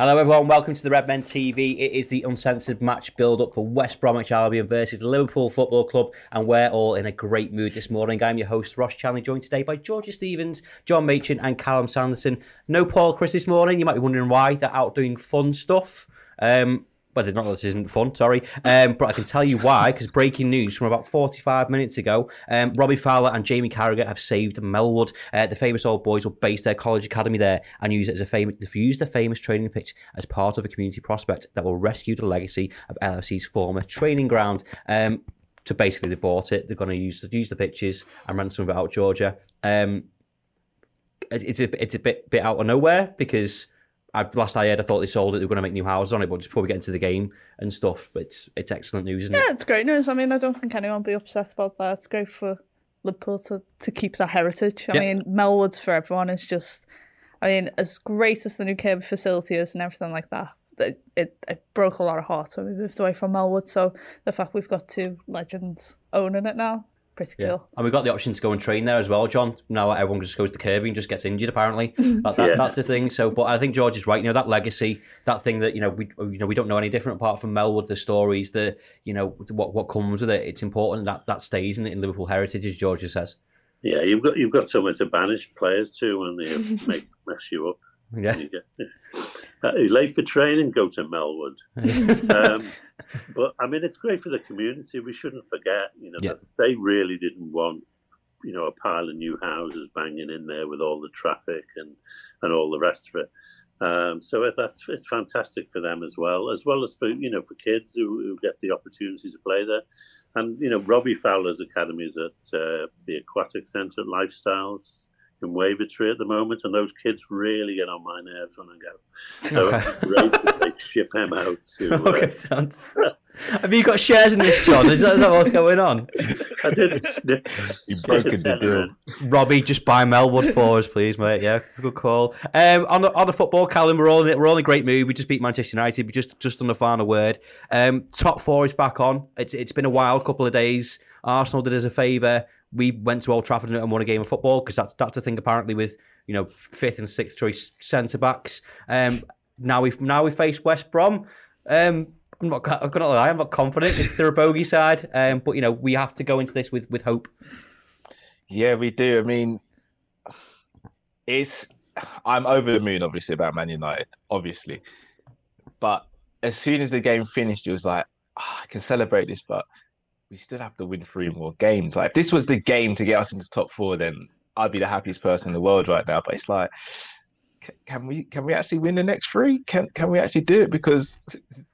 Hello, everyone. Welcome to the Redmen TV. It is the uncensored match build up for West Bromwich Albion versus Liverpool Football Club, and we're all in a great mood this morning. I'm your host, Ross Chanley, joined today by Georgia Stevens, John Machin, and Callum Sanderson. No Paul Chris this morning. You might be wondering why. They're out doing fun stuff. Um, well, it's not this isn't fun, sorry. Um, but I can tell you why, because breaking news from about 45 minutes ago, um, Robbie Fowler and Jamie Carragher have saved Melwood. Uh, the famous old boys will base their college academy there and use it as a famous, use the famous training pitch as part of a community prospect that will rescue the legacy of LFC's former training ground. Um, so basically, they bought it. They're going to use use the pitches and run some of it out Georgia. Um, it's a it's a bit bit out of nowhere because I, last I heard, I thought they sold it. They were going to make new houses on it, but just before we get into the game and stuff, it's it's excellent news, isn't yeah, it? Yeah, it's great news. I mean, I don't think anyone will be upset about that. It's great for Liverpool to, to keep that heritage. I mean, Melwood's for everyone is just, I mean, as great as the new Kirkby facility is and everything like that, it, it, it broke a lot of hearts when we moved away from Melwood. So the fact we've got two legends owning it now pretty cool. Yeah. And we got the option to go and train there as well, John. Now everyone just goes to Kirkby and just gets injured. Apparently, that, that, yeah. that's the thing. So, but I think George is right. You know that legacy, that thing that you know we you know we don't know any different apart from Melwood. The stories, the you know what what comes with it. It's important that that stays in, in Liverpool heritage, as George says. Yeah, you've got you've got somewhere to banish players to when they make mess you up. Yeah. Uh, late for training, go to Melwood. um, but I mean, it's great for the community. We shouldn't forget, you know, yeah. they really didn't want, you know, a pile of new houses banging in there with all the traffic and and all the rest of it. Um, so that's it's fantastic for them as well, as well as for you know for kids who, who get the opportunity to play there. And you know, Robbie Fowler's academy is at uh, the Aquatic Centre, at Lifestyles in Wavertree at the moment, and those kids really get on my nerves when I go. So okay. it's great that they ship them out to. Okay, uh, Have you got shares in this, John? Is that, is that what's going on? I didn't. You broken the deal. Robbie, just buy Melwood for us, please, mate. Yeah, good call. Um, on the on the football, Callum, we're all in, we're all in a great mood. We just beat Manchester United. We just just on the final word. Um, top four is back on. It's it's been a wild couple of days. Arsenal did us a favour we went to Old Trafford and won a game of football because that's that's a thing apparently with you know fifth and sixth choice centre backs. Um, now we now we face West Brom. Um, I'm not. I'm gonna lie. I'm not confident. It's the bogey side, um, but you know we have to go into this with with hope. Yeah, we do. I mean, it's. I'm over the moon, obviously, about Man United, obviously, but as soon as the game finished, it was like oh, I can celebrate this, but we still have to win three more games. Like if this was the game to get us into top four, then I'd be the happiest person in the world right now. But it's like can we can we actually win the next three? Can can we actually do it? Because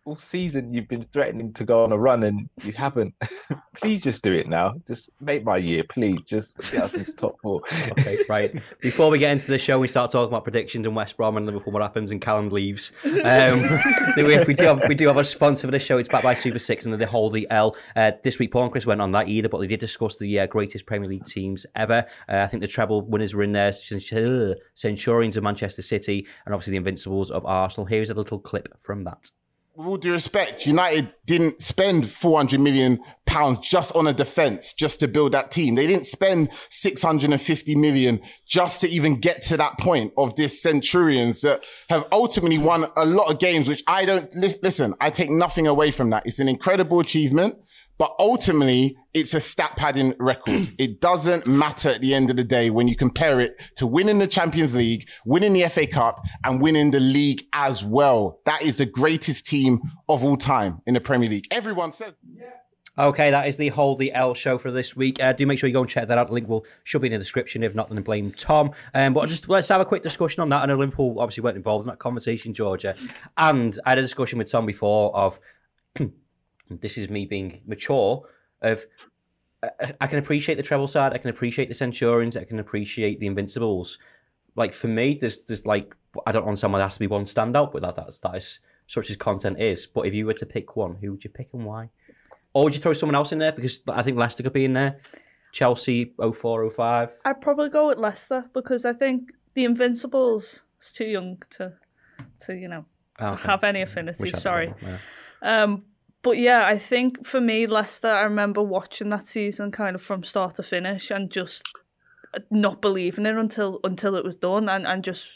all season you've been threatening to go on a run and you haven't. please just do it now. Just make my year, please. Just get us into top four. okay, right. Before we get into the show, we start talking about predictions and West Brom and Liverpool. What happens and Callum leaves? Um, we, we, do have, we do have a sponsor for the show. It's backed by Super Six and they Hold the L. Uh, this week, Paul and Chris went on that either, but they did discuss the uh, greatest Premier League teams ever. Uh, I think the treble winners were in there. Centurions of Manchester City and obviously the Invincibles of Arsenal. Here's a little clip from that with all due respect, United didn't spend 400 million pounds just on a defense, just to build that team. They didn't spend 650 million just to even get to that point of this Centurions that have ultimately won a lot of games, which I don't listen. I take nothing away from that. It's an incredible achievement, But ultimately, it's a stat padding record. it doesn't matter at the end of the day when you compare it to winning the Champions League, winning the FA Cup and winning the league as well. That is the greatest team of all time in the Premier League. Everyone says. Yeah. Okay, that is the Hold the L show for this week. Uh, do make sure you go and check that out. The link will should be in the description. If not, then blame Tom. Um, but just let's have a quick discussion on that. I know Liverpool obviously weren't involved in that conversation, Georgia. And I had a discussion with Tom before of this is me being mature. Of uh, uh, I can appreciate the treble side. I can appreciate the Centurions. I can appreciate the Invincibles. Like for me, there's there's like I don't understand why there has to be one standout, but that that's that is such as content is. But if you were to pick one, who would you pick and why? Or would you throw someone else in there? Because I think Leicester could be in there. Chelsea 04, 05. I'd probably go with Leicester because I think the Invincibles is too young to, to you know, oh, okay. have any affinity. Sorry. Yeah. Um, but yeah, I think for me, Leicester, I remember watching that season kind of from start to finish and just not believing it until until it was done and, and just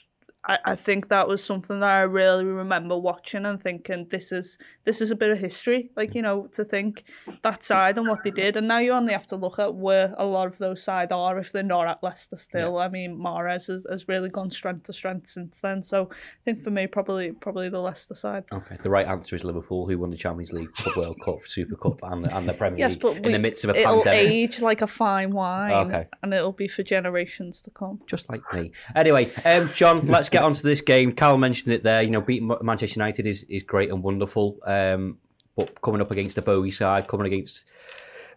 I, I think that was something that I really remember watching and thinking this is this is a bit of history like you know to think that side and what they did. And now you only have to look at where a lot of those side are if they're not at Leicester still. Yeah. I mean Mahrez has, has really gone strength to strength since then. So I think for me probably probably the Leicester side. Okay the right answer is Liverpool who won the Champions League Club World Cup Super Cup and the, and the Premier yes, League but in we, the midst of a it'll pandemic. age like a fine wine okay. and it'll be for generations to come. Just like me. Anyway um, John let's get on to this game. Cal mentioned it there. You know, beating Manchester United is, is great and wonderful. Um, but coming up against the Bowie side, coming against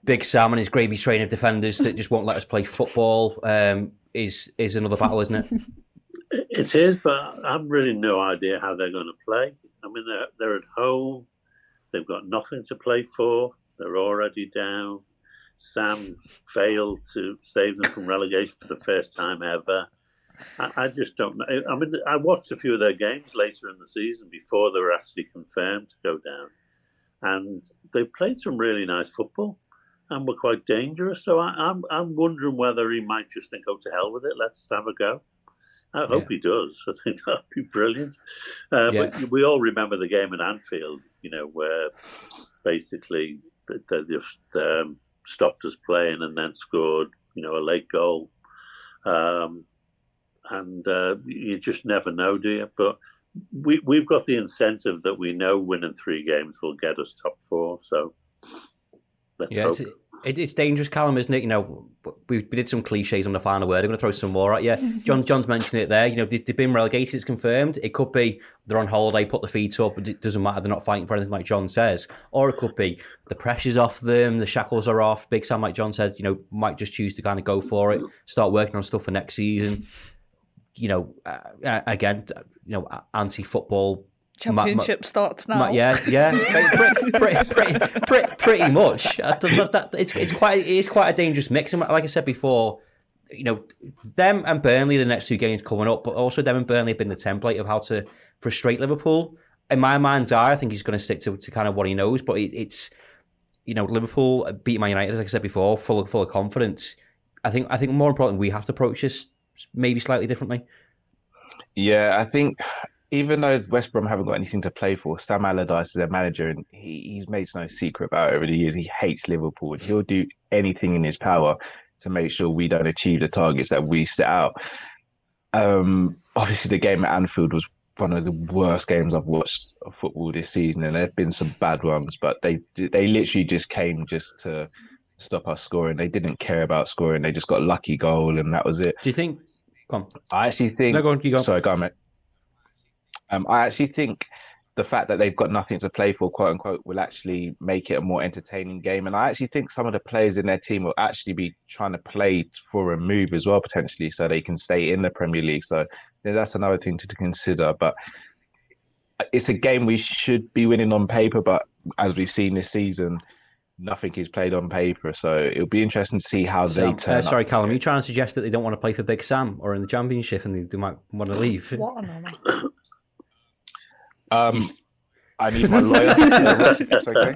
Big Sam and his gravy train of defenders that just won't let us play football um, is is another battle, isn't it? It is, but I've really no idea how they're going to play. I mean, they're, they're at home. They've got nothing to play for. They're already down. Sam failed to save them from relegation for the first time ever. I, I, just don't know. I mean, I watched a few of their games later in the season before they were actually confirmed to go down, and they played some really nice football and were quite dangerous. So I, am I'm, I'm wondering whether he might just think, "Oh, to hell with it, let's have a go." I hope he does. I think that'd be brilliant. Uh, yeah. But we all remember the game at Anfield, you know, where basically they just um, stopped us playing and then scored, you know, a late goal. Um, and uh, you just never know, do you? But we we've got the incentive that we know winning three games will get us top four. So let's yeah, hope. It's, it's dangerous, Callum, isn't it? You know, we, we did some cliches on the final word. I'm going to throw some more at you. John John's mentioned it there. You know, they, have been relegated. It's confirmed. It could be they're on holiday, put the feet up. It doesn't matter. They're not fighting for anything, like John says. Or it could be the pressure's off them. The shackles are off. Big Sam, like John said, you know, might just choose to kind of go for it, start working on stuff for next season you know, uh, uh again, you know, anti-football championship ma- ma- starts now. Ma- yeah, yeah, pretty, pretty, pretty, pretty, pretty much. it's it's quite it's quite a dangerous mix. And like I said before, you know, them and Burnley the next two games coming up, but also them and Burnley have been the template of how to frustrate Liverpool. In my mind's eye, I think he's going to stick to, to kind of what he knows. But it, it's you know, Liverpool beat Man United, like I said before, full of, full of confidence. I think I think more important we have to approach this maybe slightly differently? Yeah, I think even though West Brom haven't got anything to play for, Sam Allardyce is their manager, and he, he's made no secret about it over the years. He hates Liverpool, and he'll do anything in his power to make sure we don't achieve the targets that we set out. Um, obviously, the game at Anfield was one of the worst games I've watched of football this season, and there've been some bad ones, but they they literally just came just to stop us scoring. They didn't care about scoring. They just got a lucky goal, and that was it. Do you think? Come. I actually think. No, go on. You go. Sorry, go on, mate. Um, I actually think the fact that they've got nothing to play for, quote unquote, will actually make it a more entertaining game. And I actually think some of the players in their team will actually be trying to play for a move as well, potentially, so they can stay in the Premier League. So that's another thing to, to consider. But it's a game we should be winning on paper, but as we've seen this season, nothing is played on paper. So it'll be interesting to see how they turn. Uh, sorry, Callum, are you trying to suggest that they don't want to play for Big Sam or in the Championship and they, they might want to leave? What Um, I need my lawyer. That's okay.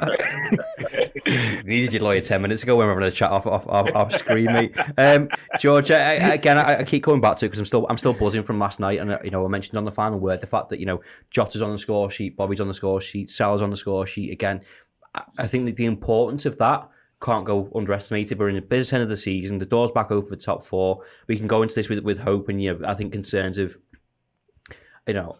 Needed your lawyer ten minutes ago when we were having a chat off off, off, off screen, mate. Um, George, I, again, I, I, keep coming back to it because I'm still I'm still buzzing from last night, and uh, you know I mentioned on the final word the fact that you know Jota's on the score sheet, Bobby's on the score sheet, Sal's on the score sheet again. I think that the importance of that can't go underestimated. We're in the business end of the season. The door's back over for top four. We can go into this with with hope and you know I think concerns of you know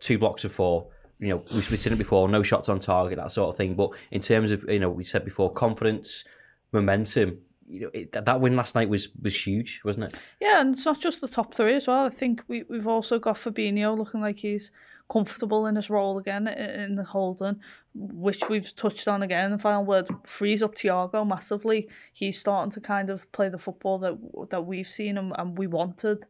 two blocks of four. You know we've seen it before. No shots on target, that sort of thing. But in terms of you know we said before confidence, momentum. You know it, that win last night was was huge, wasn't it? Yeah, and it's not just the top three as well. I think we we've also got Fabinho looking like he's comfortable in his role again in the holding, which we've touched on again. The final word frees up Thiago massively. He's starting to kind of play the football that that we've seen and, and we wanted.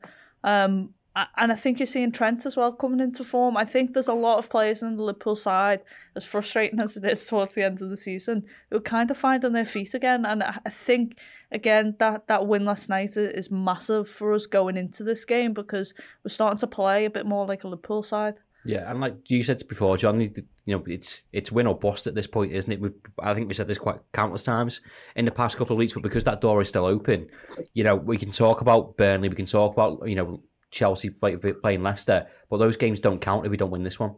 Um, and I think you're seeing Trent as well coming into form. I think there's a lot of players in the Liverpool side, as frustrating as it is towards the end of the season, who are kind of finding their feet again. And I think, again, that, that win last night is massive for us going into this game because we're starting to play a bit more like a Liverpool side. Yeah, and like you said before, John, you know, it's it's win or bust at this point, isn't it? We, I think we said this quite countless times in the past couple of weeks, but because that door is still open, you know, we can talk about Burnley, we can talk about you know Chelsea play, playing Leicester, but those games don't count if we don't win this one.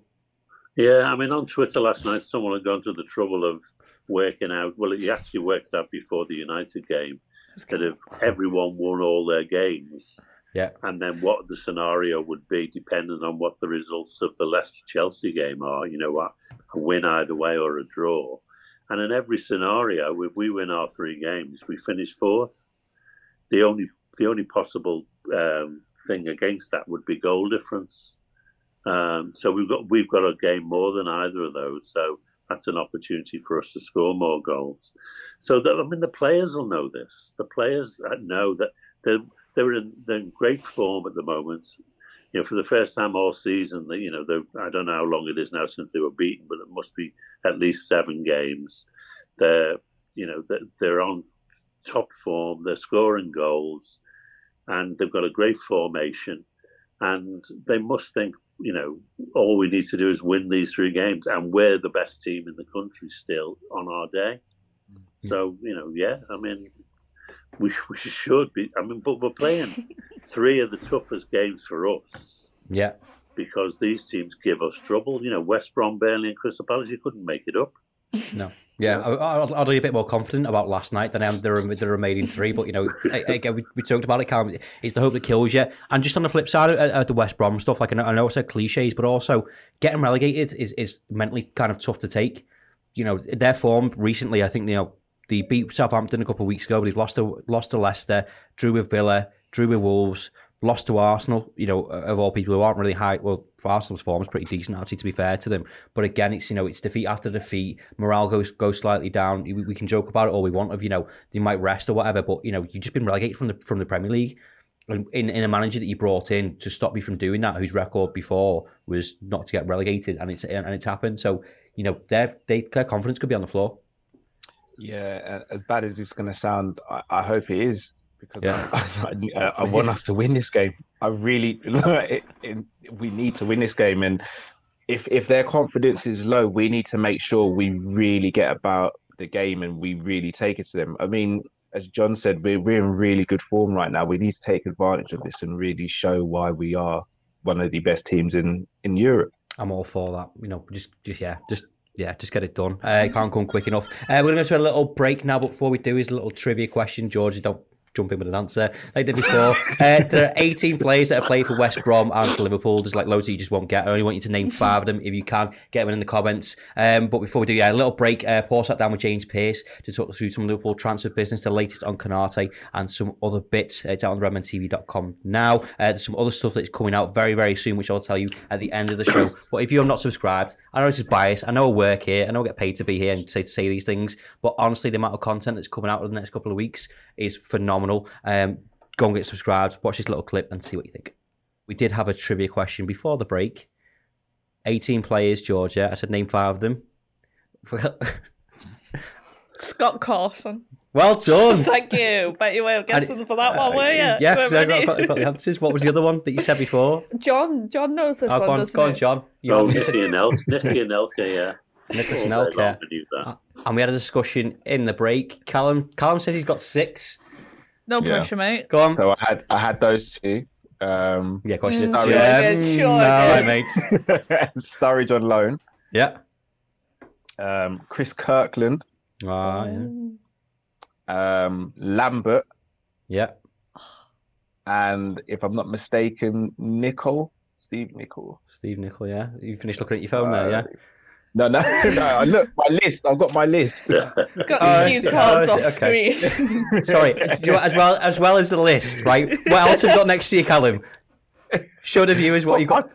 Yeah, I mean, on Twitter last night, someone had gone to the trouble of working out. Well, he actually worked out before the United game that if everyone won all their games yeah. And then what the scenario would be, depending on what the results of the Leicester Chelsea game are, you know, a win either way or a draw. And in every scenario, if we win our three games, we finish fourth. The only the only possible um, thing against that would be goal difference. Um, so we've got we've got a game more than either of those. So that's an opportunity for us to score more goals. So that, I mean, the players will know this. The players know that they're in, they're in great form at the moment. You know, for the first time all season, you know, I don't know how long it is now since they were beaten, but it must be at least seven games. They're, you know, they're, they're on top form. They're scoring goals, and they've got a great formation. And they must think, you know, all we need to do is win these three games, and we're the best team in the country still on our day. Mm-hmm. So, you know, yeah, I mean, we, we should be. I mean, but we're playing three of the toughest games for us. Yeah. Because these teams give us trouble. You know, West Brom, Burnley, and Crystal Palace, you couldn't make it up. No, yeah, I'll, I'll be a bit more confident about last night than I am the, the remaining three. But you know, again, we, we talked about it. Callum, it's the hope that kills you. And just on the flip side of, of the West Brom stuff, like I know, I know I said cliches, but also getting relegated is is mentally kind of tough to take. You know, their form recently, I think you know they beat Southampton a couple of weeks ago, but they've lost to lost to Leicester, drew with Villa, drew with Wolves, lost to Arsenal. You know, of all people who aren't really high. Well, Arsenal's form is pretty decent actually, to be fair to them. But again, it's you know it's defeat after defeat. Morale goes goes slightly down. We, we can joke about it all we want of you know they might rest or whatever, but you know you've just been relegated from the from the Premier League. In, in a manager that you brought in to stop you from doing that, whose record before was not to get relegated, and it's and it's happened. So you know their they, their confidence could be on the floor. Yeah, as bad as it's going to sound, I, I, hope it is because yeah. I, I, I, want us to win this game. I really, it, it, we need to win this game, and if if their confidence is low, we need to make sure we really get about the game and we really take it to them. I mean, as John said, we're we're in really good form right now. We need to take advantage of this and really show why we are one of the best teams in in Europe. I'm all for that. You know, just just yeah, just yeah, just get it done. Uh, can't come quick enough. Uh, we're going to do a little break now, but before we do, is a little trivia question. George, don't jump in with an answer like did before. uh, there are 18 players that have played for West Brom and for Liverpool. There's like loads that you just won't get. I only want you to name five of them if you can. Get them in the comments. Um, but before we do, yeah, a little break. Uh, Paul sat down with James Pearce to talk through some Liverpool transfer business, the latest on Konate and some other bits. It's out on redmentv.com now. Uh, there's some other stuff that's coming out very, very soon, which I'll tell you at the end of the show. But if you're not subscribed, I know this is biased. I know I work here. I know I get paid to be here and say to say these things. But honestly, the amount of content that's coming out in the next couple of weeks is phenomenal. Um, go and get subscribed, watch this little clip, and see what you think. We did have a trivia question before the break. 18 players, Georgia. I said name five of them. Scott Carson. Well done. Thank you. Bet you were guessing for that one, were you? Uh, yeah, because I got, got, got, the answers. What was the other one that you said before? John. John knows this oh, one, go on, doesn't go on, John. You oh, Nicky and Elka. Nicky and Elka, yeah. Nicholas Anelka. And we had a discussion in the break. Callum, Callum says he's got six. No yeah. pressure, mate. Go on. So I had I had those two. Um, yeah, question. Mm, sure, um, sure, no, mate. Sturridge on loan. Yeah. um, Chris Kirkland, Ah, yeah. um, Lambert, Yeah. and if I'm not mistaken, Nicol, Steve Nicol. Steve Nicol, yeah. You finished looking at your phone there, Uh, yeah? No, no, no. Look my list. I've got my list. Got Oh, a few cards Oh, off. Okay. screen. Sorry, as well as well as the list, right? What else have you got next to you, Callum? Show the viewers what you got.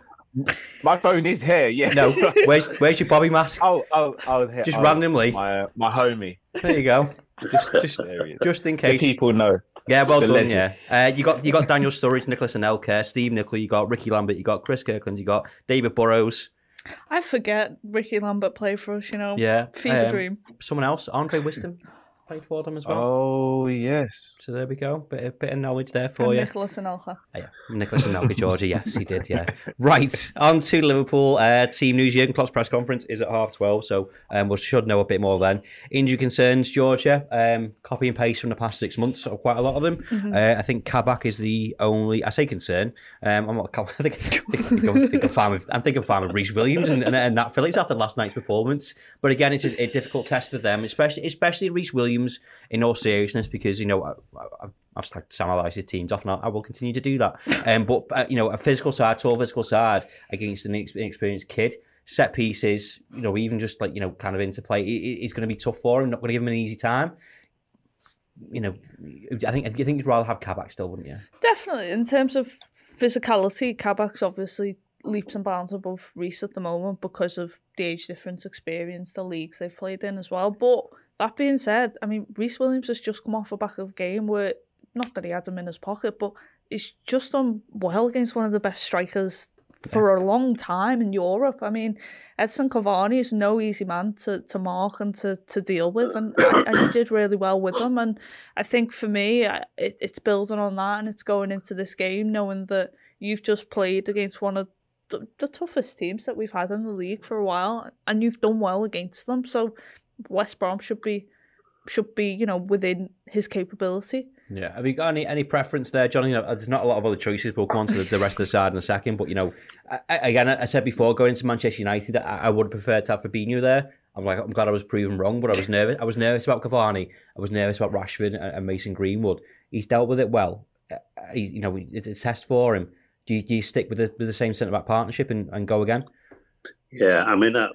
My phone is here. Yeah. No, where's where's your Bobby mask? Oh, oh, oh. Here. Just oh, randomly? My uh, my homie. There you go. Just just There he is. just in The case. people know. Yeah, well the done. legend. Yeah, uh, you got you got Daniel Sturridge, Nicholas Anelka, Steve Nicol, you got Ricky Lambert, you got Chris Kirkland, you got David Burrows. I forget Ricky Lambert played for us, you know. Yeah, Fever um, dream. Someone else, Andre Wisdom, played for them as well. Oh yes. So there we go. Bit of, bit of knowledge there for And you. Nicholas Anelka. Oh, yeah, Nicholas Anelka Georgia. Yes, he did. Yeah. Right. On to Liverpool. Uh, team news. Jurgen Klopp's press conference is at half twelve, so um, we should know a bit more then. Injury concerns, Georgia. Um, copy and paste from the past six months, or quite a lot of them. Uh, I think Kabak is the only. I say concern. Um, I'm not. I think, I think, I'm, think I'm fine with. I'm thinking fine with Rhys Williams and, and, and Nat Phillips after last night's performance. But again, it's a, a difficult test for them, especially especially Rhys Williams. In all seriousness, because you know. I, I, I've started to analyse his teams off, and I, I will continue to do that. Um, but uh, you know, a physical side, tall physical side against an inexperienced kid, set pieces, you know, even just like you know, kind of interplay, it- it's going to be tough for him. Not going to give him an easy time. You know, I think I think you'd rather have Kabak still, wouldn't you? Definitely. In terms of physicality, Kabak's obviously leaps and bounds above Rhys at the moment because of the age difference, experience, the leagues they've played in as well. But that being said, I mean, Rhys Williams has just come off a back of game where, not that he had him in his pocket, but he's just done well against one of the best strikers for a long time in Europe. I mean, Edson Cavani is no easy man to, to mark and to, to deal with, and, and he did really well with him. And I think for me, it, it's building on that, and it's going into this game knowing that you've just played against one of the, the toughest teams that we've had in the league for a while, and you've done well against them. So West Brom should be should be you know within his capability. Yeah. Have you got any, any preference there, Johnny? You know, there's not a lot of other choices. We'll come on to the, the rest of the side in a second. But, you know, I, I- again, I said before, going to Manchester United, I, I would prefer to have Fabinho there. I'm like, I'm glad I was proven wrong, but I was nervous. I was nervous about Cavani. I was nervous about Rashford and, and Mason Greenwood. He's dealt with it well. Uh, He, you know, it's a test for him. Do you, do you stick with the, with the same centre back partnership and, and go again? Yeah, I mean, I,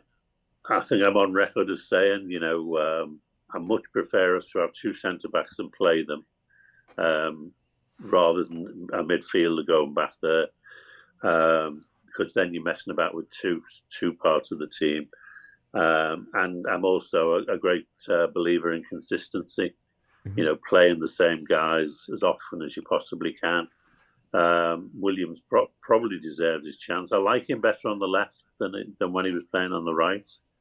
I think I'm on record as saying, you know, um, I much prefer us to have two centre backs and play them um, rather than a midfielder going back there, um, because then you're messing about with two two parts of the team. Um, and I'm also a, a great uh, believer in consistency. You know, playing the same guys as often as you possibly can. Um, Williams pro- probably deserved his chance. I like him better on the left than than when he was playing on the right.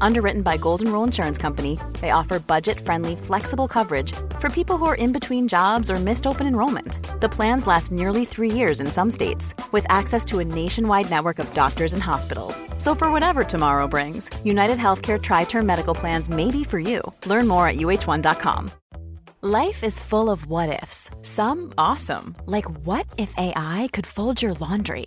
Underwritten by Golden Rule Insurance Company, they offer budget friendly, flexible coverage for people who are in between jobs or missed open enrollment. The plans last nearly three years in some states, with access to a nationwide network of doctors and hospitals. So, for whatever tomorrow brings, United Healthcare Tri Term Medical Plans may be for you. Learn more at uh1.com. Life is full of what ifs. Some awesome, like what if AI could fold your laundry?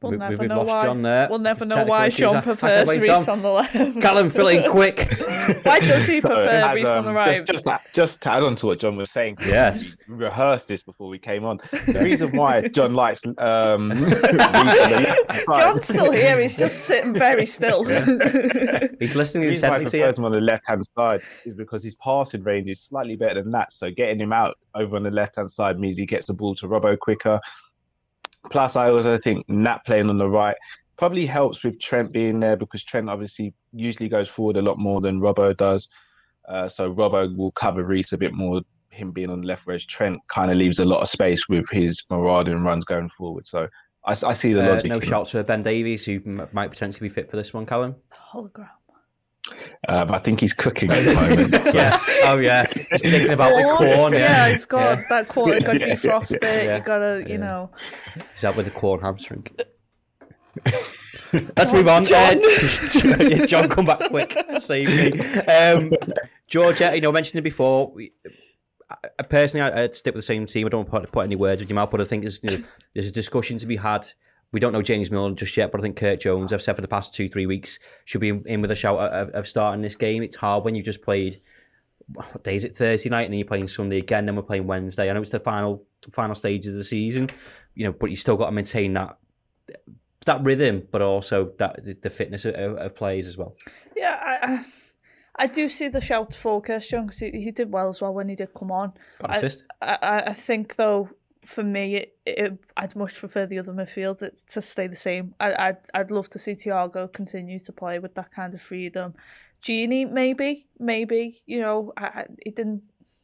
We'll We- never we've know lost why. John there. We'll never know why issues. Sean prefers Rhys Tom. on the left. Callum, fill in quick. Why does he prefer as, Rhys on the um, right? Just, just, to, just to add on to what John was saying, Yes. we rehearsed this before we came on. The reason why John likes um, Rhys on the left John's still here. He's just sitting very still. He's listening The reason intently to prefer you. him on the left hand side is because his passing range is slightly better than that. So getting him out over on the left hand side means he gets the ball to Robbo quicker. Plus, I also think Nat playing on the right probably helps with Trent being there because Trent obviously usually goes forward a lot more than Robbo does. Uh, so Robbo will cover Rhys a bit more, him being on the left, whereas Trent kind of leaves a lot of space with his marauding runs going forward. So I, I see the Uh, logic. no in it. shouts for Ben Davies, who m- might potentially be fit for this one, Callum. Hologram. Um, I think he's cooking at the moment. so- Yeah. Oh, yeah. He's thinking about the corn. Yeah, Yeah. it's got Yeah. that corn. You got to Yeah. defrost it. Yeah. You got to, you know. Is that with the corn hamstring. Let's move on. John. Uh, John, come back quick. Save me. Um, Georgia, you know, I mentioned it before. We, I, personally, I, I'd stick with the same team. I don't want to put, put any words with your mouth, but I think there's, you know, there's a discussion to be had. We don't know James Milner just yet, but I think Curtis Jones, I've said for the past two, three weeks, should be in, with a shout of, of starting this game. It's hard when you just played what day is it? Thursday night, and then you're playing Sunday again. Then we're playing Wednesday. I know it's the final final stages of the season, you know, but you still got to maintain that that rhythm, but also that the fitness of, of players as well. Yeah, I, I, do see the shout for Curtis because he, he did well as well when he did come on. Got I- assist. I, I think though, for me, it, it, I'd much prefer the other midfield to stay the same. I, I'd I'd love to see Thiago continue to play with that kind of freedom. Gini, maybe, maybe you know, I, I, it didn't.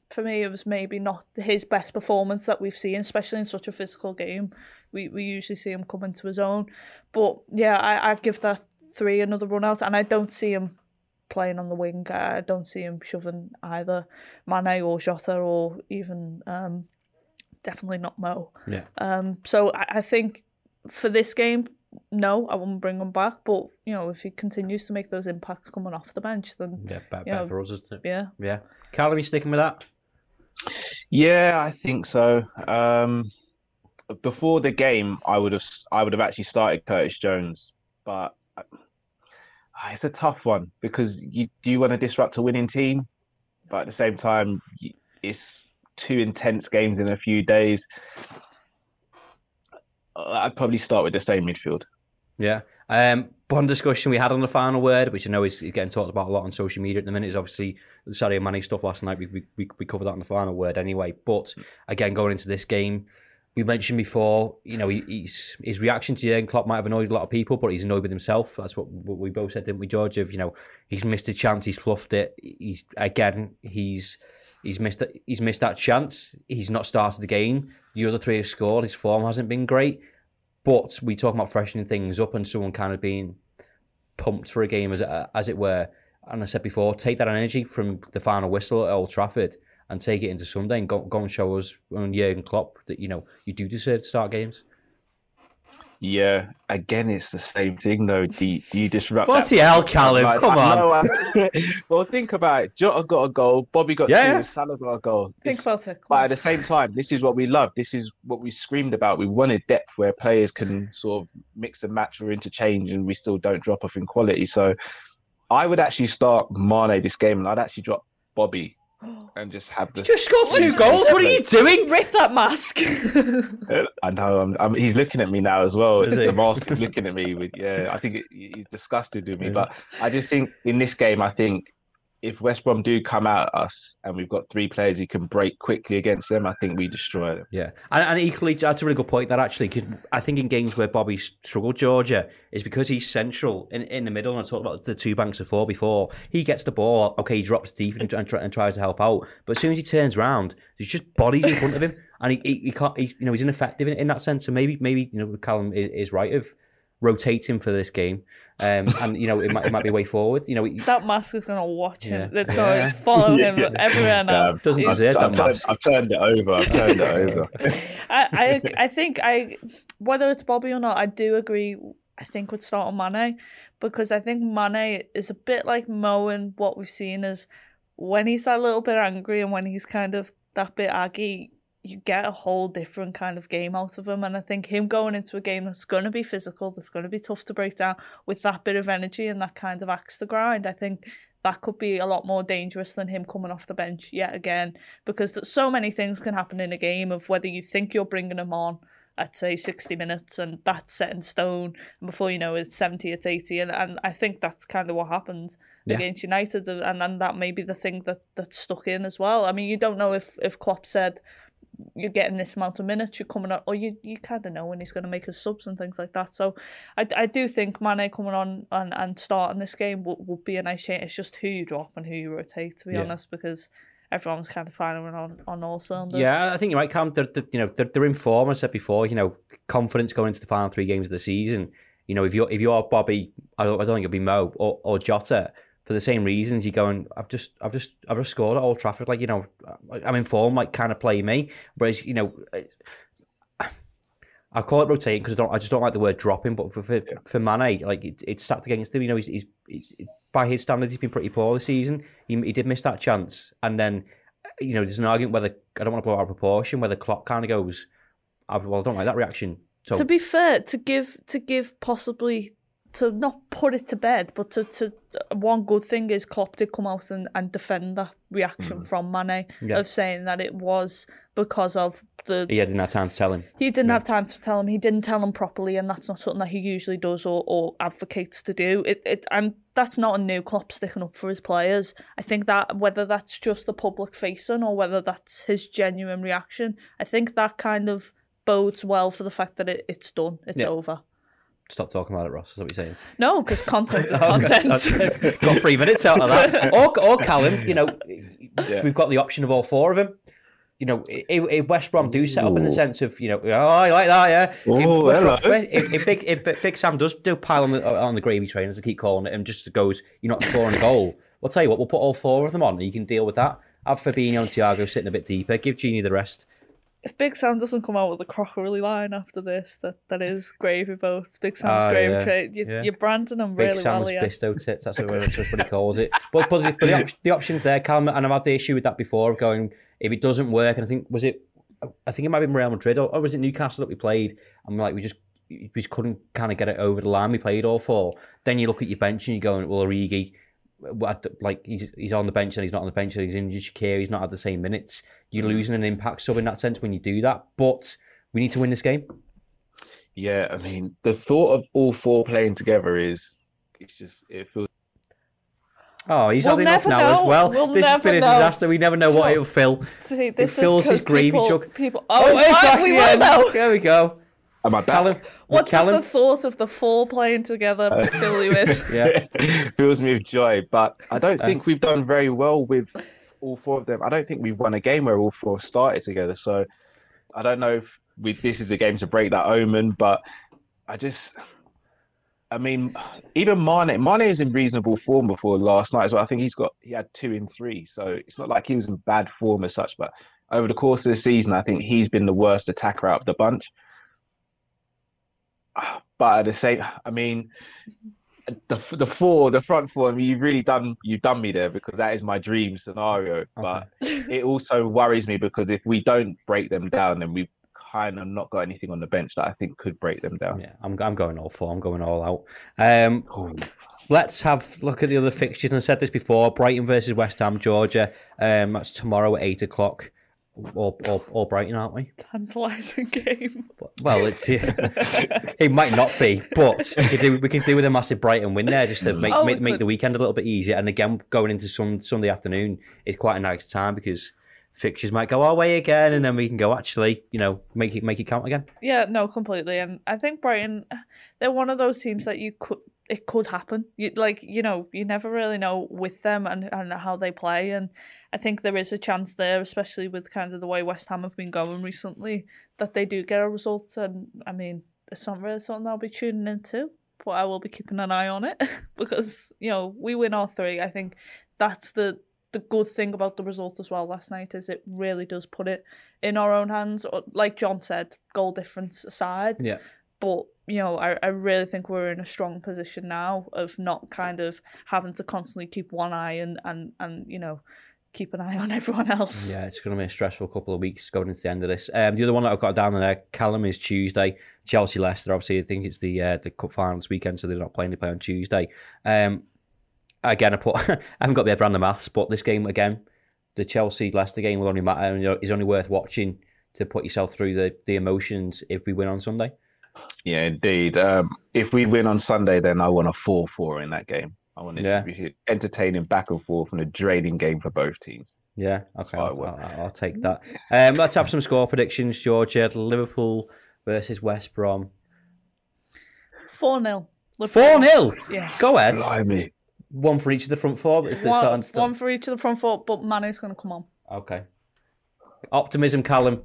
For me, it was maybe not his best performance that we've seen, especially in such a physical game. We we usually see him come into his own, but yeah, I I give that three another run out, and I don't see him playing on the wing. I don't see him shoving either Mane or Jota or even um, definitely not Mo. Yeah. Um, so I, I think for this game, no, I wouldn't bring him back. But you know, if he continues to make those impacts coming off the bench, then Yeah, better, you know, better for us, isn't it? yeah. Yeah. Callum, you sticking with that? Yeah, I think so. Um, before the game, I would have I would have actually started Curtis Jones, but uh, it's a tough one because you do you want to disrupt a winning team, but at the same time, it's two intense games in a few days. I'd probably start with the same midfield. Yeah. Um, one discussion we had on the final word, which I know is getting talked about a lot on social media at the minute, is obviously the Sadio Mane stuff last night. We, we, we- covered that on the final word anyway. But again, going into this game, we mentioned before, you know, he, he's, his reaction to Jurgen Klopp might have annoyed a lot of people, but he's annoyed with himself. That's what we both said, didn't we, George? Of you know, he's missed a chance, he's fluffed it. He's again, he's he's missed he's missed that chance. He's not started the game. The other three have scored. His form hasn't been great. But we talk about freshening things up and someone kind of being pumped for a game, as as it were. And I said before, take that energy from the final whistle at Old Trafford and take it into Sunday and go, go and show us on Jurgen Klopp that you know you do deserve to start games. Yeah, again, it's the same thing though. Do you, do you disrupt? Bloody that- hell, Callum, Like, come on. I- well, think about it. Jota got a goal. Bobby got Yeah, two. Salah got a goal. Think It's- about it. But on. at the same time, this is what we love. This is what we screamed about. We wanted depth where players can sort of mix and match or interchange, and we still don't drop off in quality. So, I would actually start Mane this game, and I'd actually drop Bobby and just have the. Just scored two is goals. What are you doing? Rip that mask. Uh, I know. I'm, I'm, he's looking at me now as well. Is he? The mask is looking at me with. Yeah, I think it, he's disgusted with me. But I just think in this game, I think if West Brom do come out at us and we've got three players who can break quickly against them, I think we destroy them. Yeah, and, and equally, that's a really good point. That actually, because I think in games where Bobby struggled, Georgia is because he's central in, in the middle. And I talked about the two banks of four before. He gets the ball, okay, he drops deep and, and, and tries to help out, but as soon as he turns around, there's just bodies in front of him, and he, he, he can't. He, you know, he's ineffective in, in that sense. So maybe, maybe you know, Callum is, is right of rotating for this game, um, and you know, it might, it might be a way forward. You know, he- that mask is gonna watch him. Yeah. It's going Yeah. to follow him Yeah. everywhere now. Um, doesn't He's- deserve I've, that turned, mask. I've turned it over. I've turned it over. I, I I think I whether it's Bobby or not, I do agree. I think would start on Mane because I think Mane is a bit like Mo and what we've seen is when he's that little bit angry and when he's kind of that bit aggy, you get a whole different kind of game out of him. And I think him going into a game that's going to be physical, that's going to be tough to break down with that bit of energy and that kind of axe to grind, I think that could be a lot more dangerous than him coming off the bench yet again because so many things can happen in a game of whether you think you're bringing him on at say 60 minutes and that's set in stone and before you know it's 70 it's 80 and, and I think that's kind of what happened yeah. against United and, and that may be the thing that, that stuck in as well I mean you don't know if, if Klopp said you're getting this amount of minutes, you're coming on, or you, you kind of know when he's going to make his subs and things like that. So I, I do think Mane coming on and, and starting this game will, will be a nice change. It's just who you drop and who you rotate, to be yeah. honest, because everyone's kind of firing on, on all cylinders. Yeah, I think you might come. Cam. They're, they're, you know, they're, they're in form. I said before, you know, confidence going into the final three games of the season. You know, if you're if you're Bobby, I don't, I don't think it'll be Mo or, or Jota for the same reasons. You're going, I've just, I've just, I've just scored at Old Trafford. Like you know, I'm in form. Like kind of play me. Whereas you know, I call it rotating because I don't, I just don't like the word dropping. But for for, for Mane, like it, it's stacked against him. You know, he's, he's, he's by his standards, he's been pretty poor this season. He, he did miss that chance, and then you know, there's an argument whether I don't want to blow out of proportion. Whether Klopp kind of goes, well, I don't like that reaction. So, to be fair, to give to give possibly to not put it to bed, but to, to one good thing is Klopp did come out and, and defend that reaction mm. from Mane yeah. of saying that it was because of the. He didn't have time to tell him. He didn't yeah. have time to tell him. He didn't tell him properly, and that's not something that he usually does or, or advocates to do. It it and that's not a new Klopp sticking up for his players. I think that whether that's just the public facing or whether that's his genuine reaction, I think that kind of bodes well for the fact that it, it's done. It's yeah. over. Stop talking about it, Ross. Is what you're saying? No, because content is content. got three minutes out of that. Or, or Callum, you know, yeah. we've got the option of all four of them. You know, if, West Brom do set up in the sense of, you know, oh, I like that, yeah. Oh, if, hello. Brom, if, if, Big, if Big Sam does do pile on the, on the gravy train, as I keep calling it, and just goes, you're not scoring a goal, I'll tell you what, we'll put all four of them on, and you can deal with that. Have Fabinho and Thiago sitting a bit deeper, give Gini the rest if Big Sam doesn't come out with a crockery line after this, that, that is gravy boats. Big Sam's oh, gravy yeah. trade. You, yeah. You're branding them Big really Sam's well. Yeah. Bisto tits. That's what, that's what he calls it. But but, the, but the, op- the options there, Cam, and I've had the issue with that before of going if it doesn't work. And I think was it, I think it might be Real Madrid or, or was it Newcastle that we played? And like we just we just couldn't kind of get it over the line. We played all four. Then you look at your bench and you're going, well, Origi like he's he's on the bench and he's not on the bench and he's injured Shaqiri, he's not had the same minutes. You're mm. losing an impact sub in that sense when you do that. But we need to win this game. Yeah, I mean the thought of all four playing together is it's just it feels. Oh, he's we'll had enough now know. as well. We'll this has been a know. disaster. We never know what it'll fill. See, it fills his gravy people, jug. People, oh, oh exactly. we will know. There we go. Am I back? Callum, what Callum? does the thought of the four playing together uh, fill you with? yeah, fills me with joy. But I don't uh, think we've done very well with all four of them. I don't think we've won a game where all four started together. So I don't know if we, this is a game to break that omen. But I just, I mean, even Mane, Mane is in reasonable form before last night as well. I think he's got he had two in three, so it's not like he was in bad form as such. But over the course of the season, I think he's been the worst attacker out of the bunch but at the same, I mean, the the four, the front four. I mean, you've really done you've done me there because that is my dream scenario. Okay. But it also worries me because if we don't break them down, then we've kind of not got anything on the bench that I think could break them down. Yeah, I'm I'm going all four. I'm going all out. Um, oh. Let's have look at the other fixtures. And I said this before: Brighton versus West Ham, Georgia. Um, that's tomorrow at eight o'clock or, or, or Brighton, aren't we? Tantalising game. Well, it's yeah, it might not be, but we could do we could do with a massive Brighton win there just to mm. make oh, make, make the weekend a little bit easier. And again, going into some Sunday afternoon is quite a nice time because fixtures might go our way again, and then we can go actually, you know, make it make it count again. Yeah, no, completely. And I think Brighton, they're one of those teams that you could it could happen. You like you know you never really know with them and and how they play, and I think there is a chance there, especially with kind of the way West Ham have been going recently, that they do get a result. And I mean, it's not really something I'll be tuning into, but I will be keeping an eye on it because you know we win all three. I think that's the the good thing about the result as well last night is it really does put it in our own hands. Like John said, goal difference aside. Yeah. But you know, I, I really think we're in a strong position now of not kind of having to constantly keep one eye and, and, and you know, keep an eye on everyone else. Yeah, it's going to be a stressful couple of weeks going into the end of this. Um, the other one that I've got down there, Callum, is Tuesday. Chelsea Leicester. Obviously, I think it's the uh, the cup final this weekend, so they're not playing. They play on Tuesday. Um, again, I put I haven't got the brand of maths, but this game again, the Chelsea Leicester game will only matter. Is only worth watching to put yourself through the the emotions if we win on Sunday. Yeah, indeed. Um, if we win on Sunday, then I want a four-four in that game. I want it Yeah. to be entertaining back and forth and a draining game for both teams. Yeah, okay, I I'll. I'll, I'll take that. Um, let's have some score predictions, Georgia. Liverpool versus West Brom. 4 0. 4 0. Yeah. Go ahead. Blimey. One for each of the front four. But it's One, starting, one for each of the front four, but Manu's going to come on. Okay. Optimism, Callum.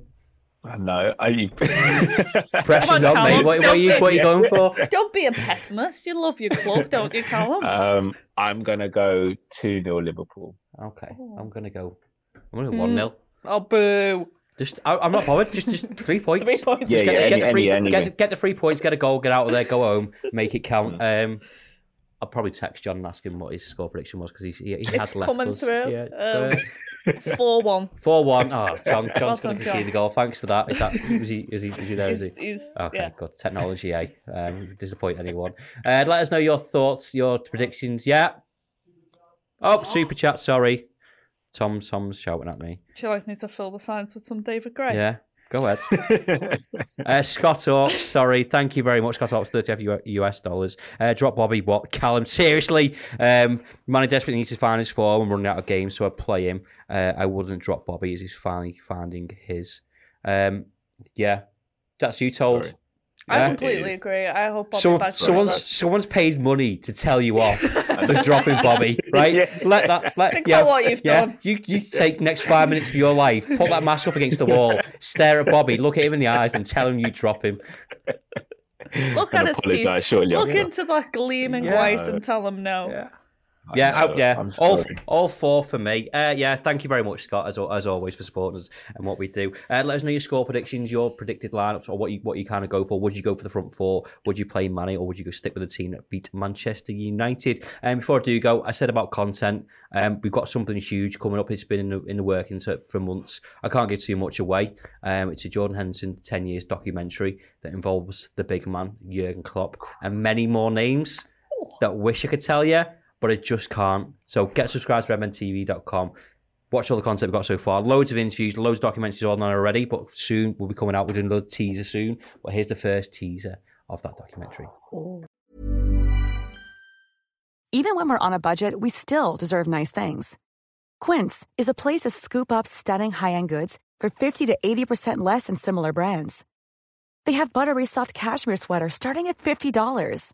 No, I. Pressure's on, on, mate. What, what, are you, what are you going for? Don't be a pessimist. You love your club, don't you, Callum? um, I'm gonna go two 0 Liverpool. Okay, I'm gonna go. I'm gonna go one 0 oh, boo. Just, I, I'm not bothered. Just, just three points. Three points. Yeah, get, yeah, get any- the free, any- get, get the free points, get a goal, get out of there, go home, make it count. Um, I'll probably text John and ask him what his score prediction was because he, he, he has It's left coming us. through. Yeah, 4 1. Four one. Oh, John, John's going to concede a goal. Thanks for that. Is that is he? Is he? Is he there? Is he? he's, Okay, yeah. good. Technology, eh? Um, disappoint anyone. Uh, let us know your thoughts, your predictions. Yeah. Oh, super chat. Sorry, Tom. Tom's shouting at me. Would you like me to fill the signs with some David Gray? Yeah. Go ahead. Uh, Scott Hawks, sorry. Thank you very much, Scott Hawks, 30 US dollars. Uh, drop Bobby, what? Callum, seriously? Um, Mané desperately needs to find his form and running out of games, so I play him. Uh, I wouldn't drop Bobby as he's finally finding his. Um, yeah, that's you told. Sorry. I completely agree. I hope Bobby So, back someone's forever. someone's paid money to tell you off for dropping Bobby, right? Yeah. Let that let Think yeah, about what you've yeah, done. You you take next five minutes of your life, put that mask up against the wall, stare at Bobby, look at him in the eyes, and tell him you drop him. Look And at his teeth. Look after. into that gleaming Yeah. white and tell him no. Yeah. I Yeah, I- yeah, all all four for me. Uh, yeah, thank you very much, Scott, as as always for supporting us and what we do. Uh, let us know your score predictions, your predicted lineups, or what you what you kind of go for. Would you go for the front four? Would you play Mané, or would you go stick with the team that beat Manchester United? And um, before I do go, I said about content. Um, we've got something huge coming up. It's been in the, in the working for months. I can't give too much away. Um, it's a Jordan Henderson ten years documentary that involves the big man Jurgen Klopp and many more names that wish I could tell you, but I just can't. So get subscribed to redmentv.com. Watch all the content we've got so far. Loads of interviews, loads of documentaries on already, but soon we'll be coming out with another teaser soon. But here's the first teaser of that documentary. Even when we're on a budget, we still deserve nice things. Quince is a place to scoop up stunning high-end goods for 50 to 80% less than similar brands. They have buttery soft cashmere sweaters starting at $50,